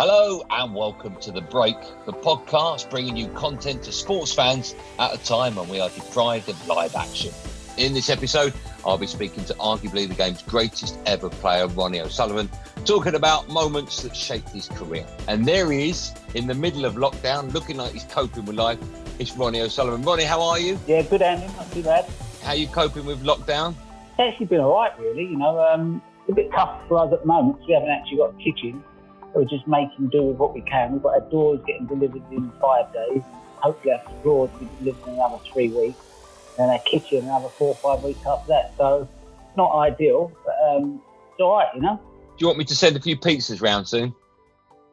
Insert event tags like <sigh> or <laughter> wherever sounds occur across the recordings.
Hello and welcome to The Break, the podcast bringing you content to sports fans at a time when we are deprived of live action. In this episode, I'll be speaking to arguably the game's greatest ever player, Ronnie O'Sullivan, talking about moments that shaped his career. And there he is, in the middle of lockdown, looking like he's coping with life. It's Ronnie O'Sullivan. Ronnie, how are you? Yeah, good, Andy. Not too bad. How are you coping with lockdown? It's actually been all right, really. You know, um, it's a bit tough for us at the moment 'cause we haven't actually got a kitchen. We're just making do with what we can. We've got our doors getting delivered in five days. Hopefully, our drawers will be delivered in another three weeks. And our kitchen another four or five weeks after that. So, it's not ideal, but um, it's all right, you know. Do you want me to send a few pizzas round soon?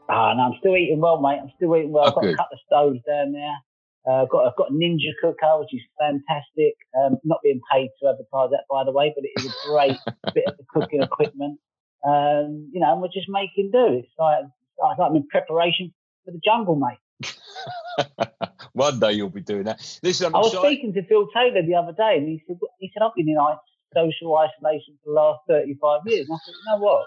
Ah, no, I'm still eating well, mate. I'm still eating well. Oh, I've got good. a couple of stoves down there. Uh, I've got I've got a Ninja cooker, which is fantastic. Um, not being paid to advertise that, by the way, but it is a great <laughs> bit of the cooking equipment. Um, you know, and we're just making do. It's like it's like I'm in preparation for the jungle, mate. <laughs> One day you'll be doing that. Listen, I'm I was excited. speaking to Phil Taylor the other day, and he said he said I've been in social isolation for the last 35 years. And I thought, you know what?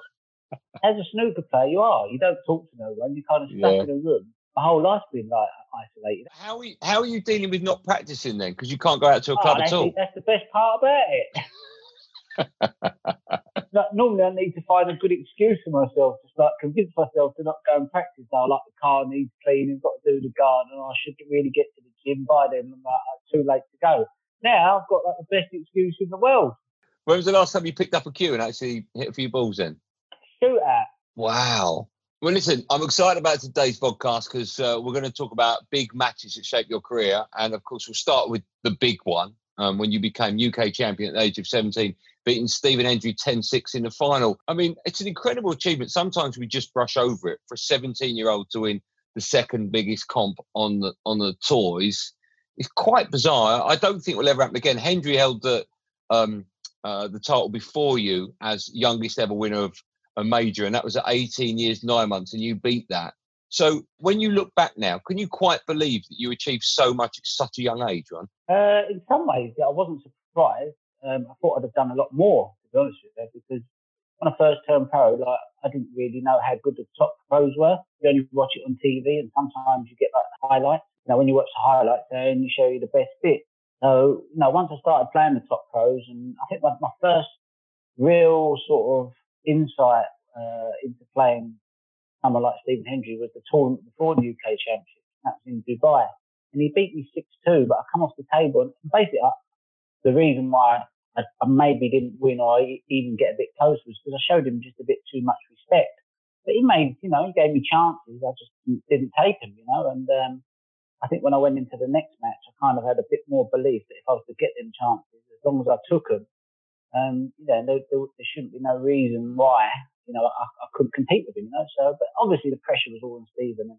As a snooker player, you are. You don't talk to no one. You're kind of stuck Yeah. in a room. My whole life's been like isolated. How are, you, how are you dealing with not practicing then? Because you can't go out to a Oh, club that's, at all. that's the best part about it. <laughs> <laughs> No, normally, I need to find a good excuse for myself, just like convince myself to not go and practice. Now, like the car needs cleaning, got to do the garden, I should really get to the gym by then. I'm like, "Oh, too late to go. Now I've got like the best excuse in the world. When was the last time you picked up a cue and actually hit a few balls in? Shoot at. Wow. Well, listen, I'm excited about today's podcast because uh, we're going to talk about big matches that shape your career. And of course, we'll start with the big one um, when you became UK champion at the age of 17, beating Stephen Hendry 10 6 in the final. I mean, it's an incredible achievement. Sometimes we just brush over it. For a 17 year old to win the second biggest comp on the, on the toys is quite bizarre. I don't think it will ever happen again. Hendry held the, um, uh, the title before you as youngest ever winner of a major, and that was at 18 years, nine months, and you beat that. So when you look back now, can you quite believe that you achieved so much at such a young age, Ron? Uh, in some ways, I wasn't surprised. Um, I thought I'd have done a lot more, to be honest with you, because when I first turned pro, like I didn't really know how good the top pros were. You only watch it on TV, and sometimes you get like highlights. Now, when you watch the highlights, they only show you the best bit. So, you know, once I started playing the top pros, and I think my, my first real sort of insight uh, into playing someone like Stephen Hendry was the tournament before the UK Championship. That was in Dubai. And he beat me 6-2, but I come off the table and basically I, the reason why I, I maybe didn't win or even get a bit close was because I showed him just a bit too much respect. But he made, you know, he gave me chances. I just didn't take them, you know, and, um, I think when I went into the next match, I kind of had a bit more belief that if I was to get them chances, as long as I took them, um, you know, there, there, there shouldn't be no reason why, you know, I, I couldn't compete with him, you know. So, but obviously the pressure was all on Stephen and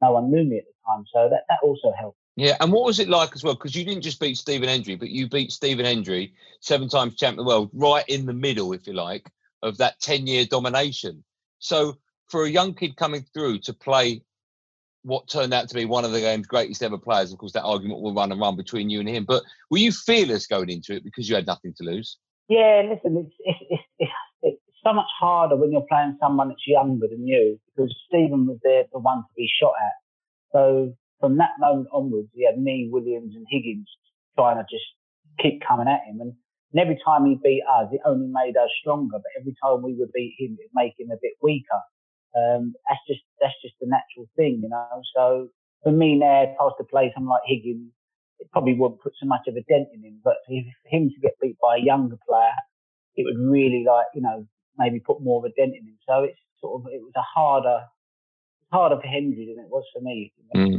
no one knew me at the time. So that, that also helped. Yeah, and what was it like as well? Because you didn't just beat Stephen Hendry, but you beat Stephen Hendry, seven times champion of the world, right in the middle, if you like, of that 10 year domination. So for a young kid coming through to play what turned out to be one of the game's greatest ever players, of course, that argument will run and run between you and him. But were you fearless going into it because you had nothing to lose? Yeah, listen, it's, it's, it's, it's, so much harder when you're playing someone that's younger than you because Stephen was there, the one to be shot at. So from that moment onwards, he had me, Williams, and Higgins trying to just keep coming at him. And And every time he beat us, it only made us stronger. But every time we would beat him, it made him a bit weaker. Um, that's just that's just the natural thing, you know. So for me now, if I was to play someone like Higgins, it probably wouldn't put so much of a dent in him. But for him to get beat by a younger player, it would really like you know maybe put more of a dent in him. So it's sort of it was a harder harder for Hendry than it was for me. Mm.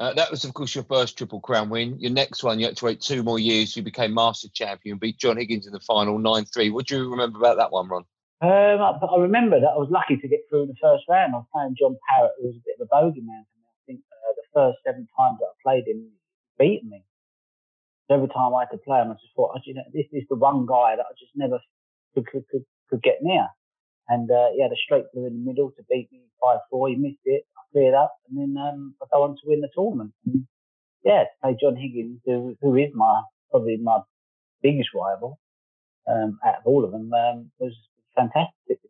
Uh, that was, of course, your first Triple Crown win. Your next one, you had to wait two more years. You became Master Champion, beat John Higgins in the final, 9 3. What do you remember about that one, Ron? Um, I, I, remember that I was lucky to get through the first round. I was playing John Parrott, who was a bit of a bogeyman for me. I think uh, the first seven times that I played him, beat me. Every time I had to play him, I just thought, oh, you know, this is the one guy that I just never could, could, could, could get near. And uh, he had a straight blue in the middle to beat me 5 4. He missed it. I cleared up, and then um, I go on to win the tournament. And, yeah, to play John Higgins, who, who is my probably my biggest rival um, out of all of them, um, was fantastic.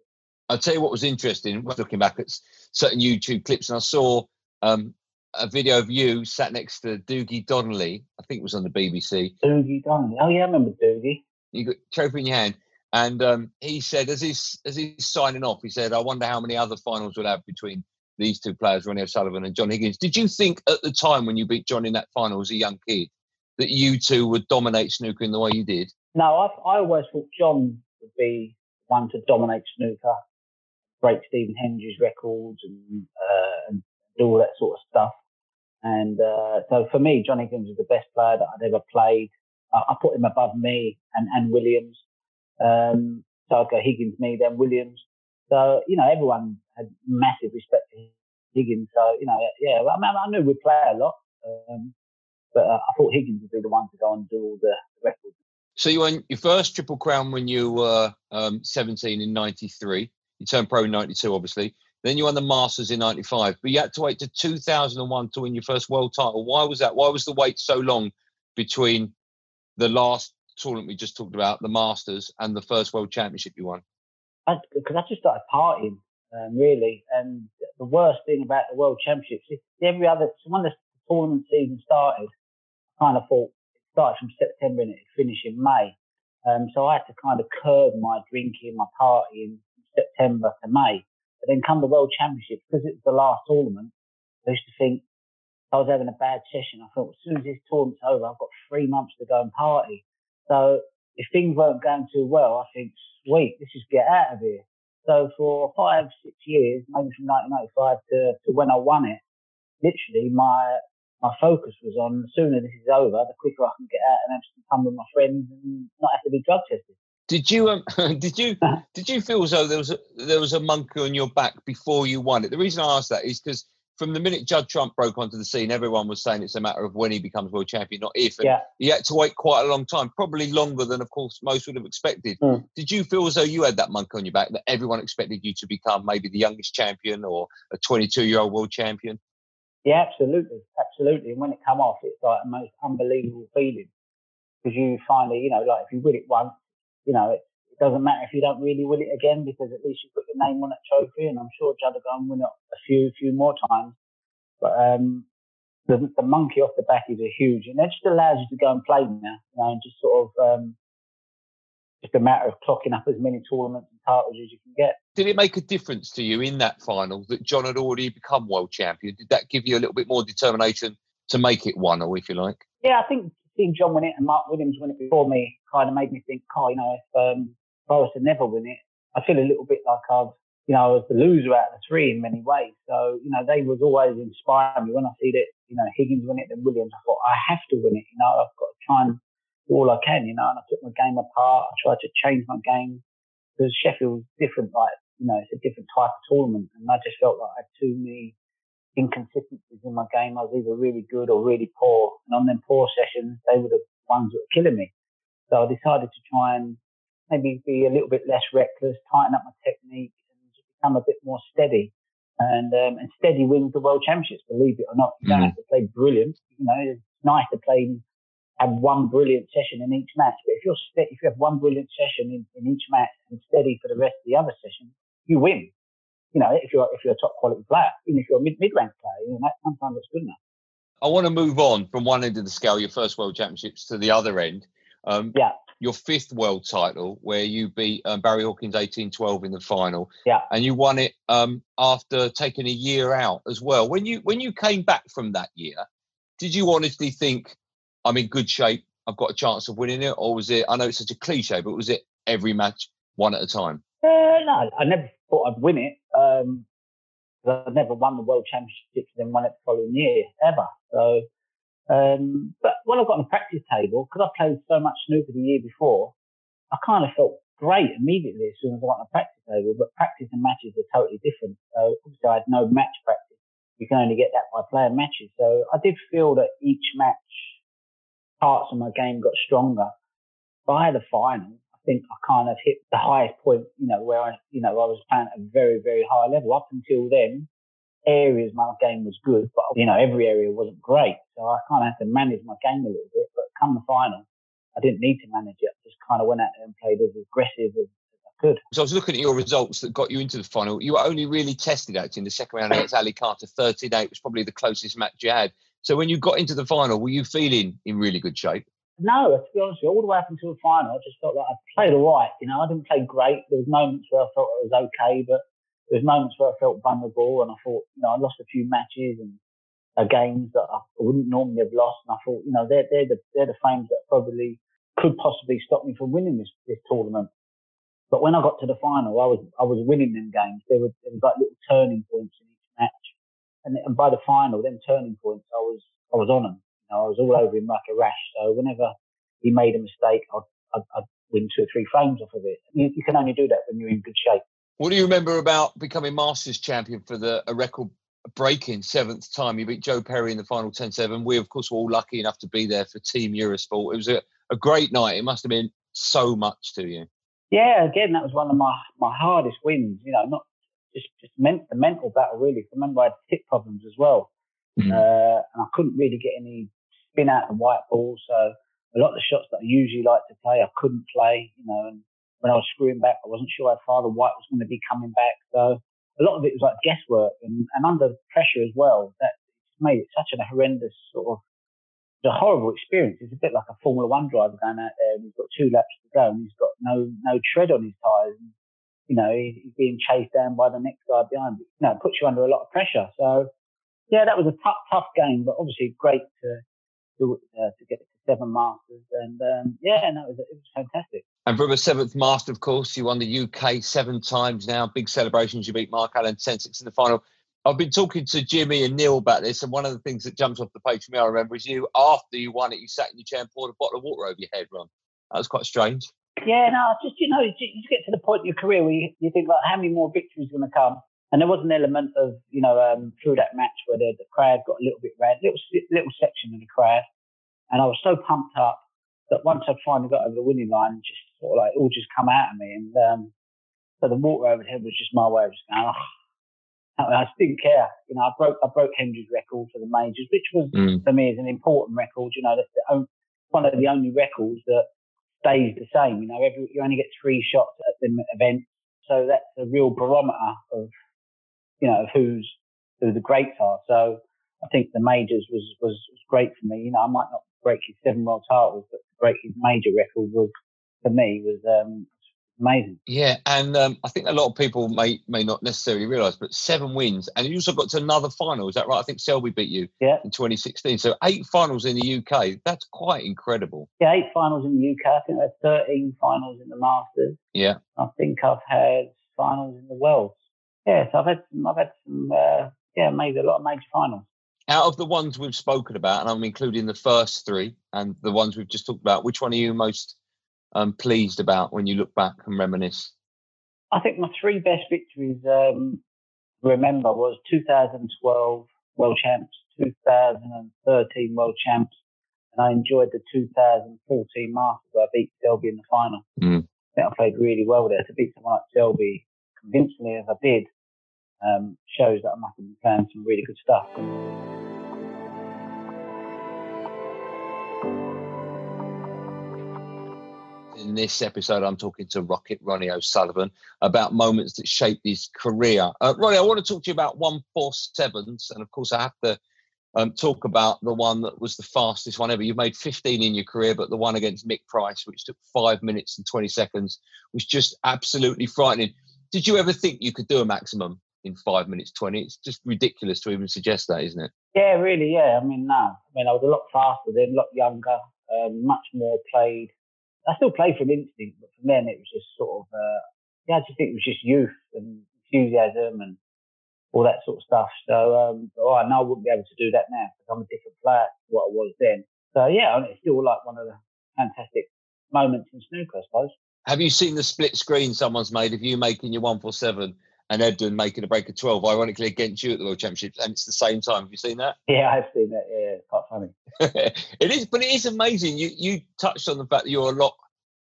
I'll tell you what was interesting. Was looking back at certain YouTube clips, and I saw um, a video of you sat next to Dougie Donnelly. I think it was on the BBC. Dougie Donnelly. Oh yeah, I remember Dougie. You got trophy in your hand, and um, he said, as he's as he's signing off, he said, "I wonder how many other finals we'll have between these two players, Ronnie O'Sullivan and John Higgins." Did you think at the time when you beat John in that final as a young kid that you two would dominate snooker in the way you did? No, I, I always thought John would be one to dominate snooker, break Stephen Hendry's records and, uh, and do all that sort of stuff. And uh, so for me, John Higgins was the best player that I'd ever played. I, I put him above me and, and Williams. Um, go Higgins, me, then Williams. So, you know, everyone had massive respect for Higgins. So, you know, yeah, I, mean, I knew we'd play a lot. Um, but uh, I thought Higgins would be the one to go and do all the records. So you won your first Triple Crown when you were um, 17 in 93. You turned pro in 92, obviously. Then you won the Masters in 95. But you had to wait to 2001 to win your first world title. Why was that? Why was the wait so long between the last tournament we just talked about, the Masters, and the first World Championship you won? Because I, I, just started partying, um, really. And the worst thing about the World Championships is every other, when the tournament season started, I kind of thought, it started from September and it finished in May. Um, so I had to kind of curb my drinking, my partying from September to May. But then come the World Championships, because it was the last tournament, I used to think I was having a bad session. I thought, as soon as this tournament's over, I've got three months to go and party. So if things weren't going too well, I think, sweet, let's just get out of here. So for five, six years, maybe from 1995 to, to when I won it, literally my my focus was on the sooner this is over, the quicker I can get out and have some fun with my friends and not have to be drug tested. Did you um, <laughs> did you <laughs> did you feel as though there was a, there was a monkey on your back before you won it? The reason I ask that is because from the minute Judd Trump broke onto the scene, everyone was saying it's a matter of when he becomes world champion, not if. And yeah. he had to wait quite a long time, probably longer than, of course, most would have expected. Mm. Did you feel as though you had that monkey on your back that everyone expected you to become maybe the youngest champion or a 22 year old world champion? Yeah, absolutely, absolutely. And when it come off, it's like the most unbelievable feeling because you finally, you know, like if you win it once, you know, it, it, doesn't matter if you don't really win it again because at least you put your name on that trophy. And I'm sure Judd will go and win it a few, few more times. But um, the, the monkey off the back is a huge, and that just allows you to go and play now, you know, and just sort of um, just a matter of clocking up as many tournaments and titles as you can get. Did it make a difference to you in that final that John had already become world champion? Did that give you a little bit more determination to make it one, or if you like? Yeah, I think seeing John win it and Mark Williams win it before me kind of made me think, oh, you know, if, um, if I was to never win it, I feel a little bit like I've, you know, I was the loser out of the three in many ways. So, you know, they was always inspiring me when I see that, you know, Higgins win it, then Williams. I thought I have to win it. You know, I've got to try and do all I can, you know, and I took my game apart. I tried to change my game because Sheffield was different, like, you know, it's a different type of tournament. And I just felt like I had too many inconsistencies in my game. I was either really good or really poor. And on them poor sessions, they were the ones that were killing me. So I decided to try and maybe be a little bit less reckless, tighten up my technique and just become a bit more steady. And, um, and steady wins the world championships, believe it or not. You don't mm. have to play brilliant. You know, it's nice to play have one brilliant session in each match. But if you're st- if you have one brilliant session in, in each match and steady for the rest of the other sessions, you win. You know, if you're if you're a top quality player, even if you're a mid mid rank player, you know that sometimes that's good enough. I want to move on from one end of the scale, your first World Championships, to the other end. Um, yeah. Your fifth world title, where you beat um, Barry Hawkins 18-12 in the final. Yeah. And you won it um, after taking a year out as well. When you when you came back from that year, did you honestly think I'm in good shape? I've got a chance of winning it, or was it? I know it's such a cliche, but was it every match one at a time? Uh, no, I never thought I'd win it. Um, I never won the world championships and then won it the following year ever. So um, but when I got on the practice table, because I played so much snooker the year before, I kind of felt great immediately as soon as I got on the practice table. But practice and matches are totally different. So obviously I had no match practice. You can only get that by playing matches. So I did feel that each match, parts of my game got stronger. By the final, I think I kind of hit the highest point, you know, where I, you know, I was playing at a very, very high level. Up until then, areas my game was good, but you know every area wasn't great. So I kind of had to manage my game a little bit. But come the final, I didn't need to manage it. I just kind of went out there and played as aggressive as, I could. So I was looking at your results that got you into the final. You were only really tested actually in the second round against Ali Carter, 13-8 was probably the closest match you had. So when you got into the final, were you feeling in really good shape? No, to be honest with you, all the way up until the final, I just felt like I played all right. You know, I didn't play great. There was moments where I felt it was okay, but there's moments where I felt vulnerable and I thought, you know, I lost a few matches and uh, games that I wouldn't normally have lost. And I thought, you know, they're, they're the, they're the frames that probably could possibly stop me from winning this, this tournament. But when I got to the final, I was, I was winning them games. There were, there was like little turning points in each match. And, and by the final, them turning points, I was, I was on them. You know, I was all over him like a rash. So whenever he made a mistake, I'd, I'd, I'd win two or three frames off of it. You, you can only do that when you're in good shape. What do you remember about becoming Masters champion for the a record breaking seventh time? You beat Joe Perry in the final 10 7. We, of course, were all lucky enough to be there for Team Eurosport. It was a, a great night. It must have been so much to you. Yeah, again, that was one of my, my hardest wins. You know, not just just meant the mental battle really. I remember I had hip problems as well, mm. uh, and I couldn't really get any spin out the white ball. So a lot of the shots that I usually like to play, I couldn't play. You know, and when I was screwing back, I wasn't sure how far the white was going to be coming back. So a lot of it was like guesswork and, and under pressure as well. That made it such a horrendous sort of it's a horrible experience. It's a bit like a Formula One driver going out there and he's got two laps to go and he's got no no tread on his tyres. You know, he's being chased down by the next guy behind. You know, it puts you under a lot of pressure. So yeah, that was a tough, tough game, but obviously great to to, uh, to get to seven masters. And um, yeah, no, it was, it was fantastic. And from a seventh master, of course, you won the UK seven times now. Big celebrations. You beat Mark Allen 10 6 in the final. I've been talking to Jimmy and Neil about this, and one of the things that jumps off the page for me, I remember, is you after you won it, you sat in your chair and poured a bottle of water over your head, Ron. That was quite strange. Yeah, no, just you know, you get to the point in your career where you, you think like, how many more victories are going to come? And there was an element of, you know, um, through that match where the, the crowd got a little bit red, little little section of the crowd, and I was so pumped up that once I'd finally got over the winning line, just sort of like all just come out of me. And um, so the water overhead was just my way of just going, oh. I just didn't care. You know, I broke I broke Hendry's record for the majors, which was mm. for me is an important record. You know, that's the only, one of the only records that stays the same. You know, every you only get three shots at the event, so that's a real barometer of you know of who's who the greats are. So I think the majors was was, was great for me. You know, I might not break his seven world titles, but to break his major record was for me was um, amazing. Yeah, and um, I think a lot of people may may not necessarily realise, but seven wins, and you also got to another final. Is that right? I think Selby beat you yeah. in 2016. So eight finals in the UK. That's quite incredible. Yeah, eight finals in the UK. I think there's 13 finals in the Masters. Yeah. I think I've had finals in the Worlds. Yeah, so I've had some. I've had some. Uh, yeah, made a lot of major finals out of the ones we've spoken about, and I'm including the first three and the ones we've just talked about, which one are you most um, pleased about when you look back and reminisce? I think my three best victories, um, remember, was 2012 World Champs, 2013 World Champs, and I enjoyed the 2014 Masters where I beat Selby in the final. Mm. I think I played really well there to beat someone like Selby convincingly as I did. Um, shows that I must have been playing some really good stuff. In this episode, I'm talking to Rocket Ronnie O'Sullivan about moments that shaped his career. Uh, Ronnie, I want to talk to you about 147s. And of course, I have to um, talk about the one that was the fastest one ever. You've made 15 in your career, but the one against Mick Price, which took five minutes and 20 seconds, was just absolutely frightening. Did you ever think you could do a maximum in five minutes 20? It's just ridiculous to even suggest that, isn't it? Yeah, really. Yeah. I mean, no. I mean, I was a lot faster then, a lot younger, um, much more played. I still play from instinct, but for then it was just sort of, uh, yeah, I just think it was just youth and enthusiasm and all that sort of stuff. So, um, oh, I know I wouldn't be able to do that now because I'm a different player to what I was then. So, yeah, it's still like one of the fantastic moments in snooker, I suppose. Have you seen the split screen someone's made of you making your 147 and Ebdon making a break of 12, ironically against you at the World Championships, and it's the same time? Have you seen that? Yeah, I've seen that. Yeah, it's quite funny. <laughs> it is, but it is amazing. You you touched on the fact that you're a lot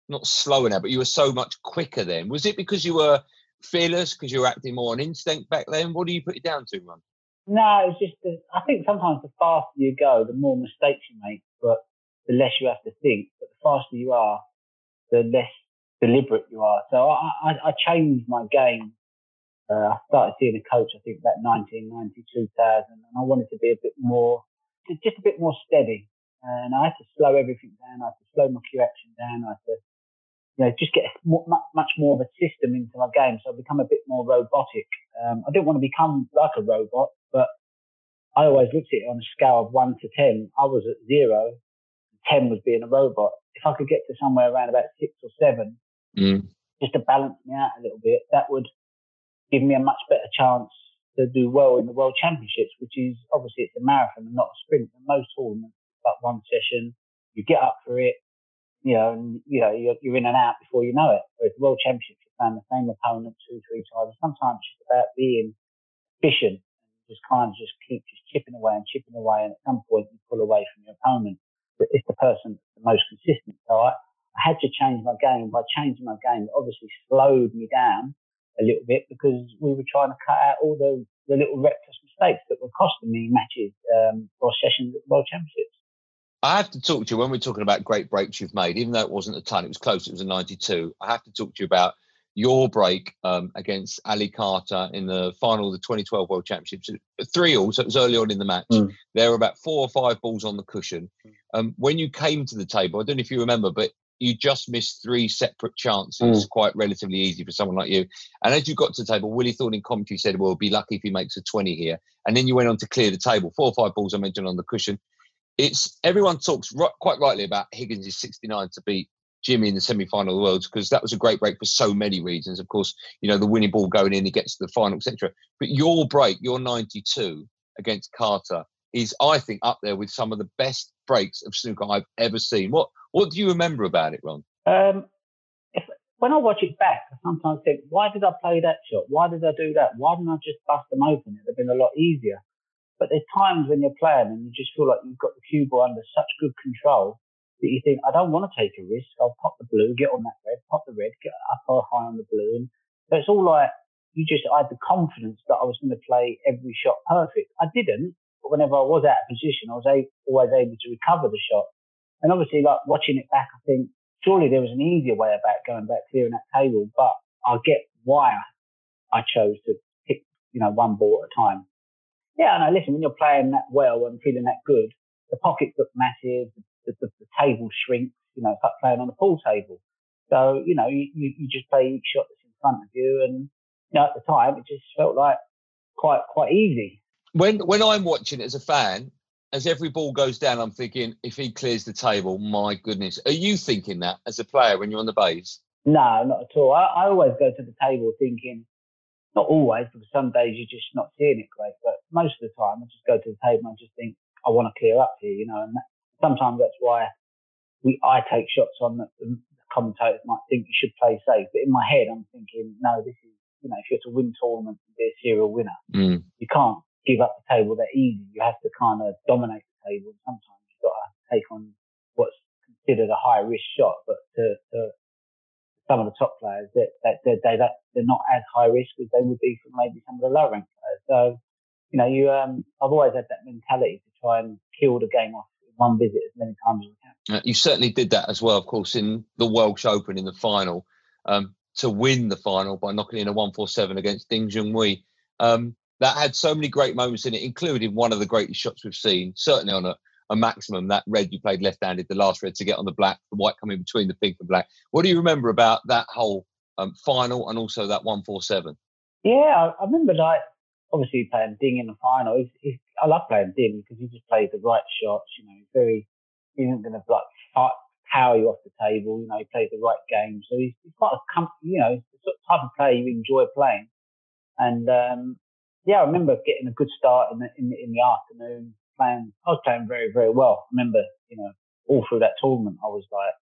not slower now, but you were so much quicker then. Was it because you were fearless because you were acting more on instinct back then? What do you put it down to, man? No, it's just the, I think sometimes the faster you go, the more mistakes you make, but the less you have to think. But the faster you are, the less deliberate you are. So I, I, I changed my game. Uh, I started seeing a coach, I think, about 1990, 2000, and I wanted to be a bit more, just a bit more steady. And I had to slow everything down. I had to slow my cue action down. I had to you know, just get much more of a system into my game. So I become a bit more robotic. Um, I didn't want to become like a robot, but I always looked at it on a scale of one to 10. I was at zero. 10 was being a robot. If I could get to somewhere around about six or seven, mm. just to balance me out a little bit, that would give me a much better chance to do well in the World Championships, which is obviously it's a marathon and not a sprint. Most tournaments, but one session, you get up for it, you know, and, you know, you're, you're in and out before you know it. Whereas the World Championships, you're playing the same opponent two, three times. Sometimes it's about being efficient and just kind of just keep just chipping away and chipping away. And at some point you pull away from your opponent. But it's the person the most consistent. So I, I had to change my game. By changing my game, it obviously slowed me down a little bit because we were trying to cut out all the, the little reckless mistakes that were costing me matches um, or sessions at the World Championships. I have to talk to you when we're talking about great breaks you've made, even though it wasn't a ton, it was close, it was a 92. I have to talk to you about your break um, against Ali Carter in the final of the 2012 World Championships. Three all, so it was early on in the match. Mm. There were about four or five balls on the cushion. Um, when you came to the table, I don't know if you remember, but you just missed three separate chances, mm. quite relatively easy for someone like you. And as you got to the table, Willie Thorne in commentary said, Well, be lucky if he makes a 20 here. And then you went on to clear the table. Four or five balls I mentioned on the cushion it's everyone talks quite rightly about Higgins' 69 to beat Jimmy in the semi-final of the Worlds because that was a great break for so many reasons. Of course, you know the winning ball going in, he gets to the final, etc. But your break, your 92 against Carter, is I think up there with some of the best breaks of snooker I've ever seen. What what do you remember about it, Ron? Um, if, when I watch it back, I sometimes think, why did I play that shot? Why did I do that? Why didn't I just bust them open? It'd have been a lot easier. But there's times when you're playing and you just feel like you've got the cue ball under such good control that you think, I don't want to take a risk. I'll pop the blue, get on that red, pop the red, get up or high on the blue. And so it's all like you just, I had the confidence that I was going to play every shot perfect. I didn't, whenever I was out of position, I was a- always able to recover the shot. And obviously, like watching it back, I think surely there was an easier way about going back clearing that table, but I get why I chose to pick, you know, one ball at a time. Yeah, no, listen, when you're playing that well and feeling that good, the pockets look massive, the, the, the table shrinks, you know, it's like playing on a pool table. So, you know, you, you just play each shot that's in front of you. And, you know, at the time, it just felt like quite, quite easy. When, when I'm watching it as a fan, as every ball goes down, I'm thinking, if he clears the table, my goodness. Are you thinking that as a player when you're on the base? No, not at all. I, I always go to the table thinking, not always, because some days you're just not seeing it great. But most of the time, I just go to the table and I just think, I want to clear up here, you know. And that, sometimes that's why we I take shots on that the commentators might think you should play safe. But in my head, I'm thinking, no, this is, you know, if you're to win tournaments and be a serial winner, mm. you can't give up the table that easy. You have to kind of dominate the table. Sometimes you've got to take on what's considered a high risk shot, but to, to some of the top players that, that, they that they're not as high risk as they would be for maybe some of the lower ranked players. So, you know, you um, I've always had that mentality to try and kill the game off in one visit as many times as I can. Uh, you certainly did that as well, of course, in the Welsh Open in the final um, to win the final by knocking in a one four seven against Ding Junhui. Um, that had so many great moments in it, including one of the greatest shots we've seen, certainly on a, a maximum. That red you played left-handed, the last red to get on the black, the white coming between the pink and black. What do you remember about that whole um, final and also that one four seven? Yeah, I, I remember like obviously playing Ding in the final. He's, he's, I love playing Ding because he just plays the right shots. You know, he's very he isn't going to like fight, power you off the table. You know, he plays the right game. So he's, he's quite a com- you know the sort of type of player you enjoy playing. And um, yeah, I remember getting a good start in the in the, in the afternoon playing. I was playing very very well. I remember you know all through that tournament I was like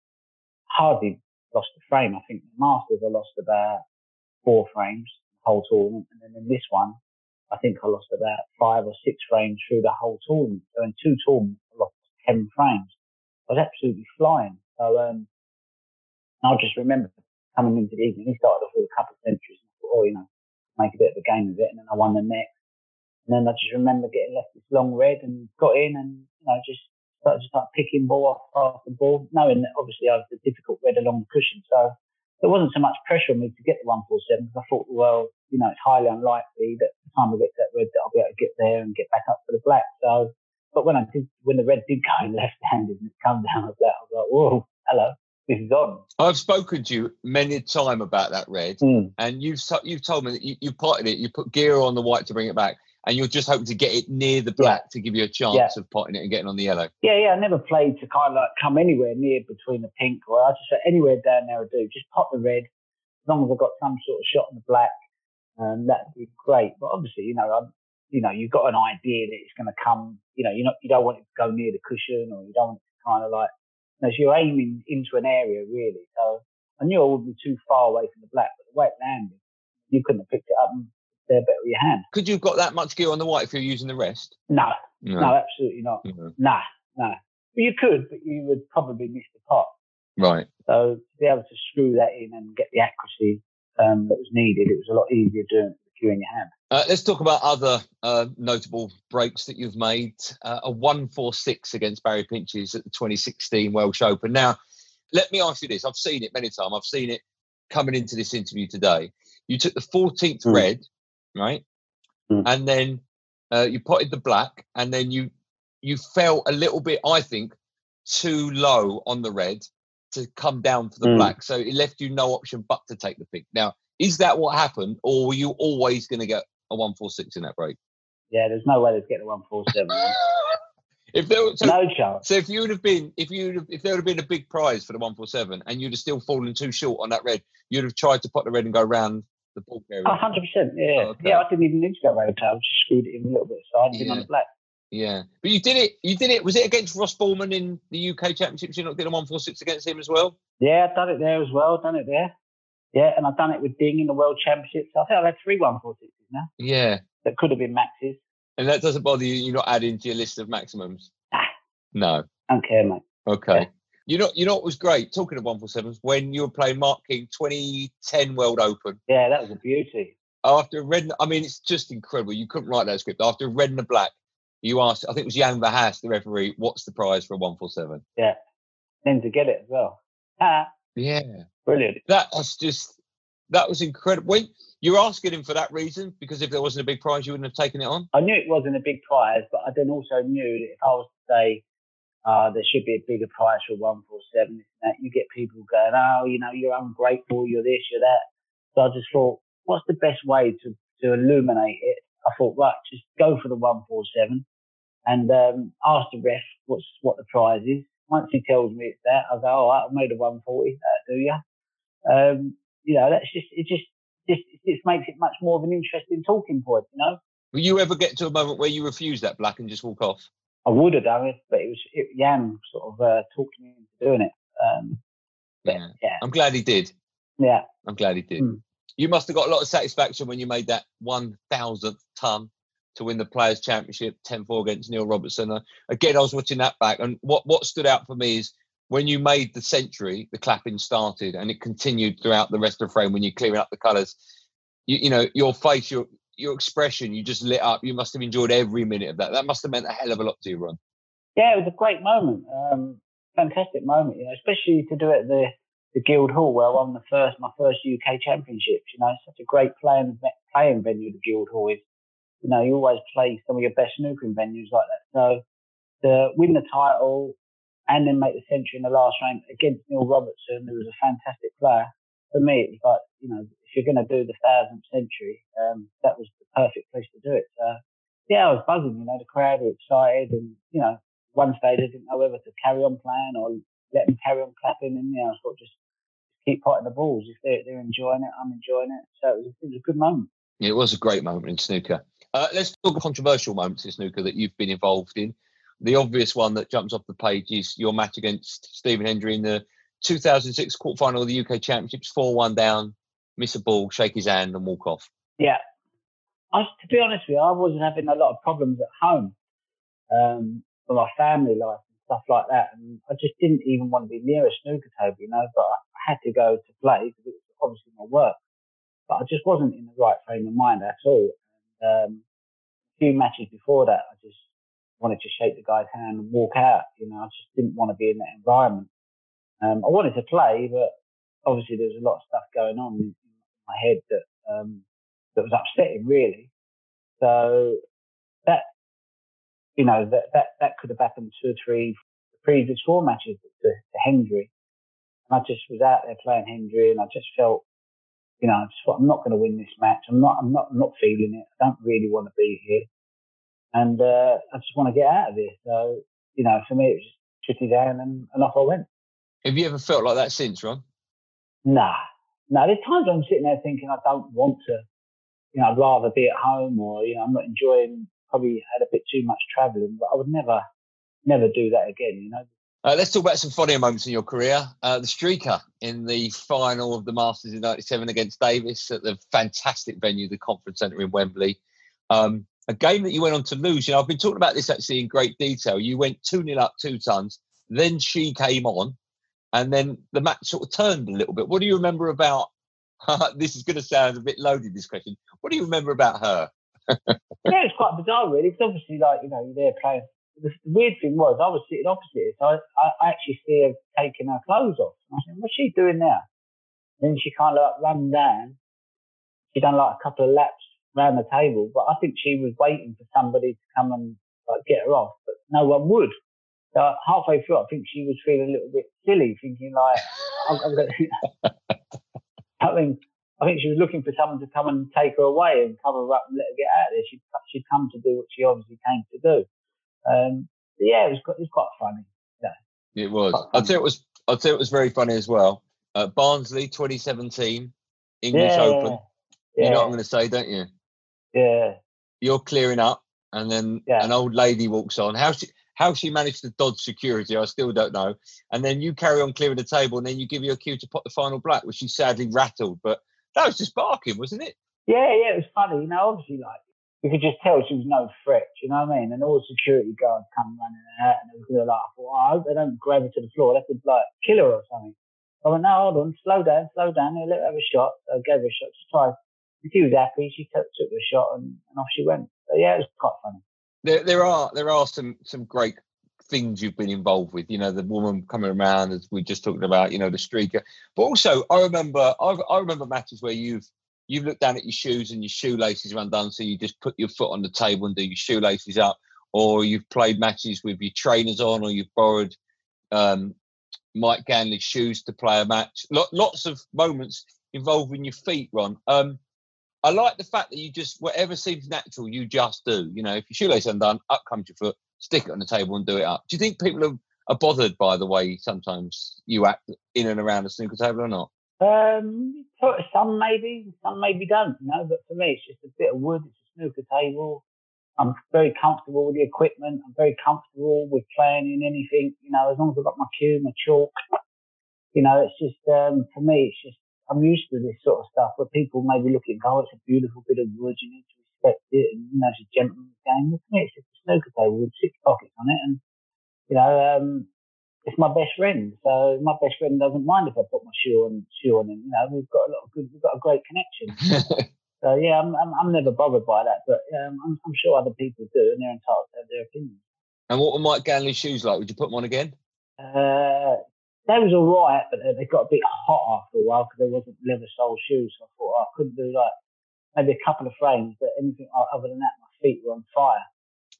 hardly lost a frame. I think the Masters I lost about four frames the whole tournament, and then in this one I think I lost about five or six frames through the whole tournament. So in two tournaments I lost ten frames. I was absolutely flying. So um, I just remember coming into the evening. He started off with a couple of centuries. Oh, you know, make a bit of a game of it. And then I won the next. And then I just remember getting left this long red and got in and, you know, just started to start picking ball off the ball, knowing that obviously I was the difficult red along the cushion. So there wasn't so much pressure on me to get the 147 because I thought, well, you know, it's highly unlikely that the time I get that red that I'll be able to get there and get back up for the black. So, but when I did, when the red did go <laughs> left-handed and it come down I was like, whoa, hello is on. I've spoken to you many a time about that red, mm. and you've you've told me that you, you potted it, you put gear on the white to bring it back, and you're just hoping to get it near the black yeah. to give you a chance yeah. of potting it and getting on the yellow. Yeah, yeah. I never played to kind of like come anywhere near between the pink, or I just say anywhere down there I do. Just pot the red, as long as I've got some sort of shot on the black, um, that'd be great. But obviously, you know, I'm, you know, you've got an idea that it's going to come. You know, you not you don't want it to go near the cushion, or you don't want it to kind of like as you're aiming into an area really. So I knew I wouldn't be too far away from the black, but the white it landed, you couldn't have picked it up and there better with your hand. Could you have got that much gear on the white if you're using the rest? No, no, no absolutely not. Mm-hmm. Nah, nah. But you could, but you would probably miss the pot. Right. So to be able to screw that in and get the accuracy um, that was needed, it was a lot easier doing it with the cue in your hand. Uh, let's talk about other uh, notable breaks that you've made. Uh, a 146 against Barry Pinches at the 2016 Welsh Open. Now, let me ask you this. I've seen it many times. I've seen it coming into this interview today. You took the 14th mm. red, right? Mm. And then uh, you potted the black, and then you you fell a little bit, I think, too low on the red to come down for the mm. black. So it left you no option but to take the pink. Now, is that what happened, or were you always going to get a one four six in that break. Yeah, there's no way they'd get a one four seven. <laughs> if there was so, no chance. So if you would have been, if you if there would have been a big prize for the one four seven, and you'd have still fallen too short on that red, you'd have tried to put the red and go round the ball area. hundred percent. Yeah, oh, okay. yeah. I didn't even need to go around the tail. Just screwed it in a little bit, so I'd been yeah. on the black. Yeah, but you did it. You did it. Was it against Ross Ballman in the UK Championships? You not did a one four six against him as well? Yeah, I've done it there as well. Done it there. Yeah, and I've done it with Ding in the World Championships. I think I've had three one four sixes now. Yeah. That could have been maxes. And that doesn't bother you. You're not adding to your list of maximums. Nah. No. I don't care, mate. Okay. Yeah. You know, you know what was great? Talking of one four sevens, when you were playing Mark King 2010 World Open. Yeah, that was a beauty. After red, I mean, it's just incredible. You couldn't write that script. After red and the black, you asked, I think it was Jan Verhaas, the referee, what's the prize for a 147? Yeah. Then to get it as well. Ah. Yeah. Brilliant. That was just that was incredible. When you're asking him for that reason, because if there wasn't a big prize, you wouldn't have taken it on. I knew it wasn't a big prize, but I then also knew that if I was to say uh, there should be a bigger prize for one four seven, that you get people going, oh, you know, you're ungrateful, you're this, you're that. So I just thought, what's the best way to to illuminate it? I thought, right, just go for the one four seven, and um, ask the ref what's what the prize is. Once he tells me it's that, I go, right, I made a 140. That do you? Um, you know, that's just it just just it just makes it much more of an interesting talking point. You know. Will you ever get to a moment where you refuse that black and just walk off? I would have done it, but it was it, Jan sort of uh, talked me into doing it. Um, yeah. yeah. I'm glad he did. Yeah, I'm glad he did. Mm. You must have got a lot of satisfaction when you made that one thousandth ton to win the Players Championship 10-4 against Neil Robertson. Uh, again, I was watching that back, and what what stood out for me is when you made the century, the clapping started and it continued throughout the rest of the frame when you're clearing up the colours. You, you know, your face, your your expression, you just lit up. You must have enjoyed every minute of that. That must have meant a hell of a lot to you, Ron. Yeah, it was a great moment. Um, fantastic moment, you know, especially to do it at the, the Guildhall where I won the first, my first UK championships. You know, such a great playing, playing venue, the Guildhall is. you know, you always play some of your best snookering venues like that. So to win the title and then make the century in the last round against Neil Robertson, who was a fantastic player, for me, it was like, you know, if you're going to do the thousandth century, um, that was the perfect place to do it. So, yeah, I was buzzing, you know, the crowd were excited and, you know, one stage I didn't know whether to carry on playing or let them carry on clapping and, you know, I thought just keep fighting the balls. If they're, they're enjoying it, I'm enjoying it. So it was, it was a good moment. Yeah, it was a great moment in snooker. Uh, let's talk controversial moments in snooker that you've been involved in. The obvious one that jumps off the page is your match against Stephen Hendry in the 2006 quarterfinal of the UK Championships, 4 1 down, miss a ball, shake his hand, and walk off. Yeah. I to be honest with you, I wasn't having a lot of problems at home um, for my family life and stuff like that. And I just didn't even want to be near a snooker table, you know, but I had to go to play because it was obviously my work. But I just wasn't in the right frame of mind at all. And, um, a few matches before that, I just wanted to shake the guy's hand and walk out. You know, I just didn't want to be in that environment. Um, I wanted to play, but obviously there was a lot of stuff going on in my head that um, that was upsetting, really. So that you know that that that could have happened two or three previous four matches to, to Hendry, and I just was out there playing Hendry, and I just felt, you know, I just thought I'm not going to win this match. I'm not. I'm not. I'm not feeling it. I don't really want to be here, and uh, I just want to get out of here. So you know, for me, it was just shitty down, and, and off I went. Have you ever felt like that since, Ron? Nah, no. There's times I'm sitting there thinking I don't want to. You know, I'd rather be at home, or you know, I'm not enjoying. Probably had a bit too much travelling, but I would never, never do that again. You know. Uh, let's talk about some funnier moments in your career. Uh, the streaker in the final of the Masters in '97 against Davis at the fantastic venue, the Conference Centre in Wembley. Um, a game that you went on to lose. You know, I've been talking about this actually in great detail. You went 2 0 up two tons, then she came on, and then the match sort of turned a little bit. What do you remember about? <laughs> this is going to sound a bit loaded. This question. What do you remember about her? <laughs> yeah, it's quite bizarre, really. It's obviously, like you know, you're there playing. The weird thing was, I was sitting opposite, so I, I actually see her taking her clothes off. I said, "What's she doing now?" then she kind of like ran down. She done like a couple of laps around the table, but I think she was waiting for somebody to come and like get her off, but no one would. So halfway through, I think she was feeling a little bit silly, thinking like, I'm, I'm gonna, <laughs> I think I think she was looking for someone to come and take her away and cover her up and let her get out of there. She'd she'd come to do what she obviously came to do. Um, yeah, it was it was quite funny. Yeah, it was. I'd say it was. I'd say it was very funny as well. Uh, Barnsley 2017 English yeah, Open. Yeah. You know what I'm going to say, don't you? Yeah. You're clearing up, and then Yeah. an old lady walks on. How she how she managed to dodge security, I still don't know. And then you carry on clearing the table, and then you give your cue to pot the final black, which she sadly rattled. But that was just barking, wasn't it? Yeah, yeah, it was funny. You know, obviously, like you could just tell she was no threat. You know what I mean? And all the security guards come running out, and they were like, oh, I hope they don't grab her to the floor. They could like kill her or something. I went, no, hold on, slow down, slow down. Let her have a shot. I gave her a shot. to tried. She was happy. She took, took the shot, and, and off she went. Yeah, it was quite funny. There, there are there are some some great things you've been involved with. You know, the woman coming around as we just talked about. You know, the streaker. But also, I remember I, I remember matches where you've you've looked down at your shoes and your shoelaces are undone, so you just put your foot on the table and do your shoelaces up. Or you've played matches with your trainers on, or you've borrowed um, Mike Ganley's shoes to play a match. Lot, lots of moments involving your feet, Ron. Um, I like the fact that you just whatever seems natural, you just do. You know, if your shoelace undone, up comes your foot, stick it on the table and do it up. Do you think people are, are bothered by the way sometimes you act in and around a snooker table or not? Um, some maybe, some maybe don't. You know, but for me, it's just a bit of wood. It's a snooker table. I'm very comfortable with the equipment. I'm very comfortable with playing in anything. You know, as long as I've got my cue, my chalk. You know, it's just um, for me, it's just I'm used to this sort of stuff where people maybe look at it, go, oh, it's a beautiful bit of wood. You need to respect it, and you know, it's a gentleman's game. Well, for me, it's just a snooker table with six pockets on it, and you know, um, it's my best friend. So my best friend doesn't mind if I put my shoe on, shoe on and You know, we've got a lot of good, we've got a great connection. <laughs> So yeah, I'm, I'm, I'm never bothered by that, but um, I'm, I'm sure other people do, and they're entitled to have their opinion. and what were Mike Ganley's shoes like? Would you put them on again? Uh, they was all right, but they, got a bit hot after a while because there wasn't leather sole shoes. So I thought oh, I couldn't do like maybe a couple of frames, but anything other than that, my feet were on fire.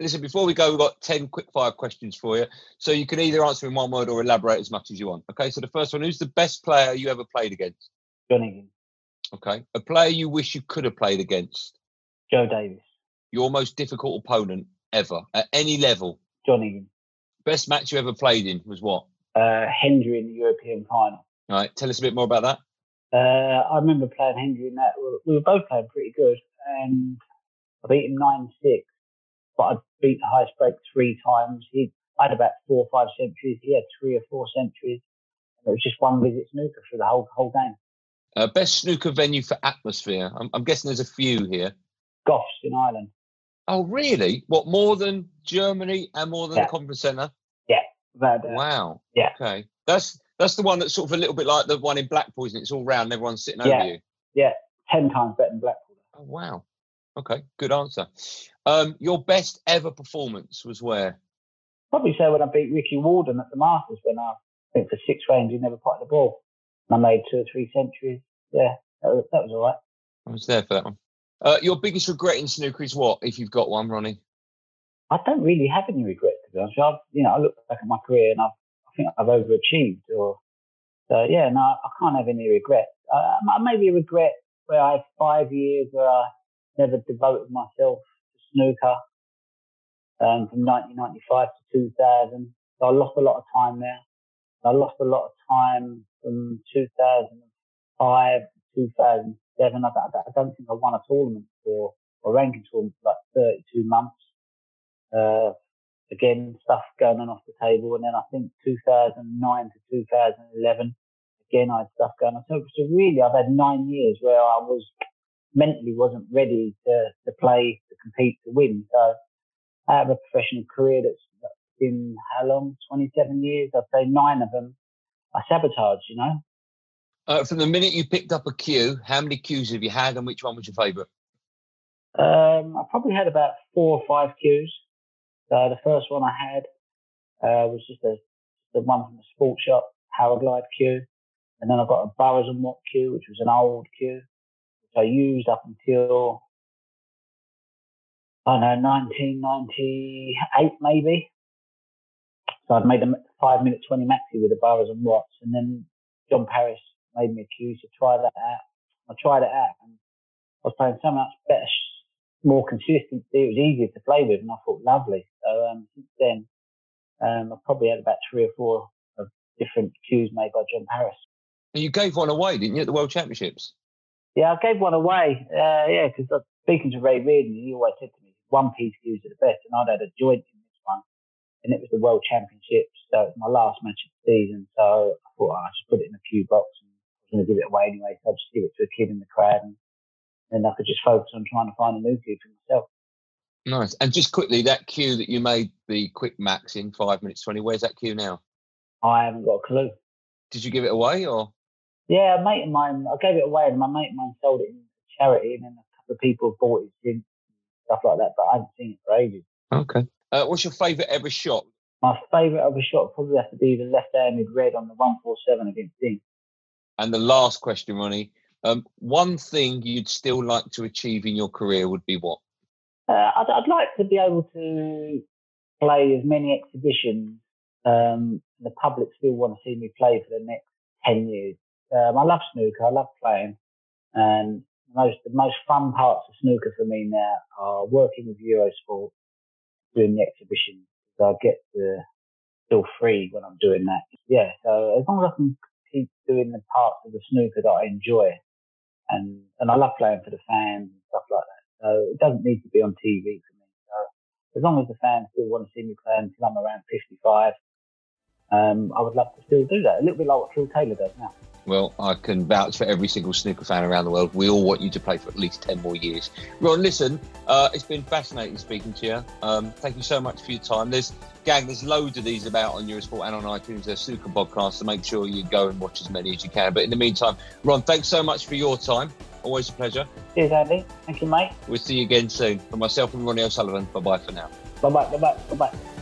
Listen, before we go, we've got 10 quick fire questions for you. So you can either answer in one word or elaborate as much as you want. Okay, so the first one who's the best player you ever played against? John Higgins, Okay, a player you wish you could have played against? Joe Davis, Your most difficult opponent ever at any level? John Higgins, Best match you ever played in was what? Uh, Hendry in the European final. All right, tell us a bit more about that. Uh, I remember playing Hendry in that. We- We were both playing pretty good, and I beat him nine six. But I beat the highest break three times. He I had about four or five centuries. He had three or four centuries. And it was just one visit snooker for the whole whole game. Uh, best snooker venue for atmosphere? I'm, I'm guessing there's a few here. Goffs in Ireland. Oh, really? What, more than Germany and more than Yeah. the Conference Centre? Without doubt. Wow. Yeah. Okay. That's that's the one that's sort of a little bit like the one in Blackpool, isn't it? It's all round and everyone's sitting Yeah. over you. Yeah, ten times better than Blackpool. Oh, wow. Okay, good answer. Um, your best ever performance was where? Probably say when I beat Ricky Walden at the Masters when I, I think for six frames he never put the ball. And I made two or three centuries. Yeah, that was, that was all right. I was there for that one. Uh, your biggest regret in snooker is what, if you've got one, Ronnie? I don't really have any regrets be honest. I've, you know, I look back at my career and I've, I think I've overachieved. Or so, yeah, no, I can't have any regrets. Uh, maybe a regret where I had five years where I never devoted myself to snooker um, from 1995 to 2000. So I lost a lot of time there. I lost a lot of time from 2005 to 2007. I, don't- I don't think I won a tournament or or ranking tournament for like 32 months. Uh, again, stuff going on off the table. And then I think 2009 to 2011, again, I had stuff going on. So, so really, I've had nine years where I was mentally wasn't ready to, to play, to compete, to win. So I have a professional career that's been how long? 27 years. I'd say nine of them I sabotaged, you know? Uh, from the minute you picked up a cue, how many cues have you had and which one was your favourite? Um, I probably had about four or five cues. The first one I had uh, was just a the one from the sports shop, Powerglide cue, and then I got a Burrows and Watt cue, which was an old cue, which I used up until I don't know 1998 maybe. So I'd made a five minute 20 maxi with the Burrows and Watts, and then John Parris made me a cue to try that out. I tried it out, and I was playing so much better more consistency. It was easier to play with, and I thought lovely. So um, since then, um, I've probably had about three or four of different cues made by John Parris. You gave one away, didn't you, at the World Championships? Yeah, I gave one away. Uh, yeah, because I was speaking to Ray Reardon, he always said to me, one piece cues are the best, and I'd had a joint in this one, and it was the World Championships. So it was my last match of the season. So I thought oh, I should put it in a cue box, and I was going to give it away anyway. So I'd just give it to a kid in the crowd, and then I could just focus on trying to find a new cue for myself. Nice. And just quickly, that cue that you made the quick max in five minutes 20, where's that cue now? I haven't got a clue. Did you give it away or? Yeah, a mate of mine, I gave it away and my mate of mine sold it in charity and then a couple of people have bought it since, stuff like that, but I haven't seen it for ages. Okay. Uh, what's your favourite ever shot? My favourite ever shot probably has to be the left-handed red on the 147 against Ding. And the last question, Ronnie. Um, one thing you'd still like to achieve in your career would be what? Uh, I'd, I'd like to be able to play as many exhibitions. Um, the public still want to see me play for the next 10 years. Um, I love snooker. I love playing. And most, the most fun parts of snooker for me now are working with Eurosport, doing the exhibitions. So I get to feel free when I'm doing that. Yeah. So as long as I can keep doing the parts of the snooker that I enjoy and, and I love playing for the fans and stuff like that. So it doesn't need to be on TV for me. So as long as the fans still want to see me play until I'm around 55, um, I would love to still do that. A little bit like what Phil Taylor does now. Well, I can vouch for every single snooker fan around the world. We all want you to play for at least 10 more years. Ron, listen, uh, it's been fascinating speaking to you. Um, thank you so much for your time. There's, gang, there's loads of these about on Eurosport and on iTunes. There's snooker podcasts, so make sure you go and watch as many as you can. But in the meantime, Ron, thanks so much for your time. Always a pleasure. Cheers, Andy. Thank you, mate. We'll see you again soon. For myself and Ronnie O'Sullivan, bye bye for now. Bye bye. Bye bye. Bye bye.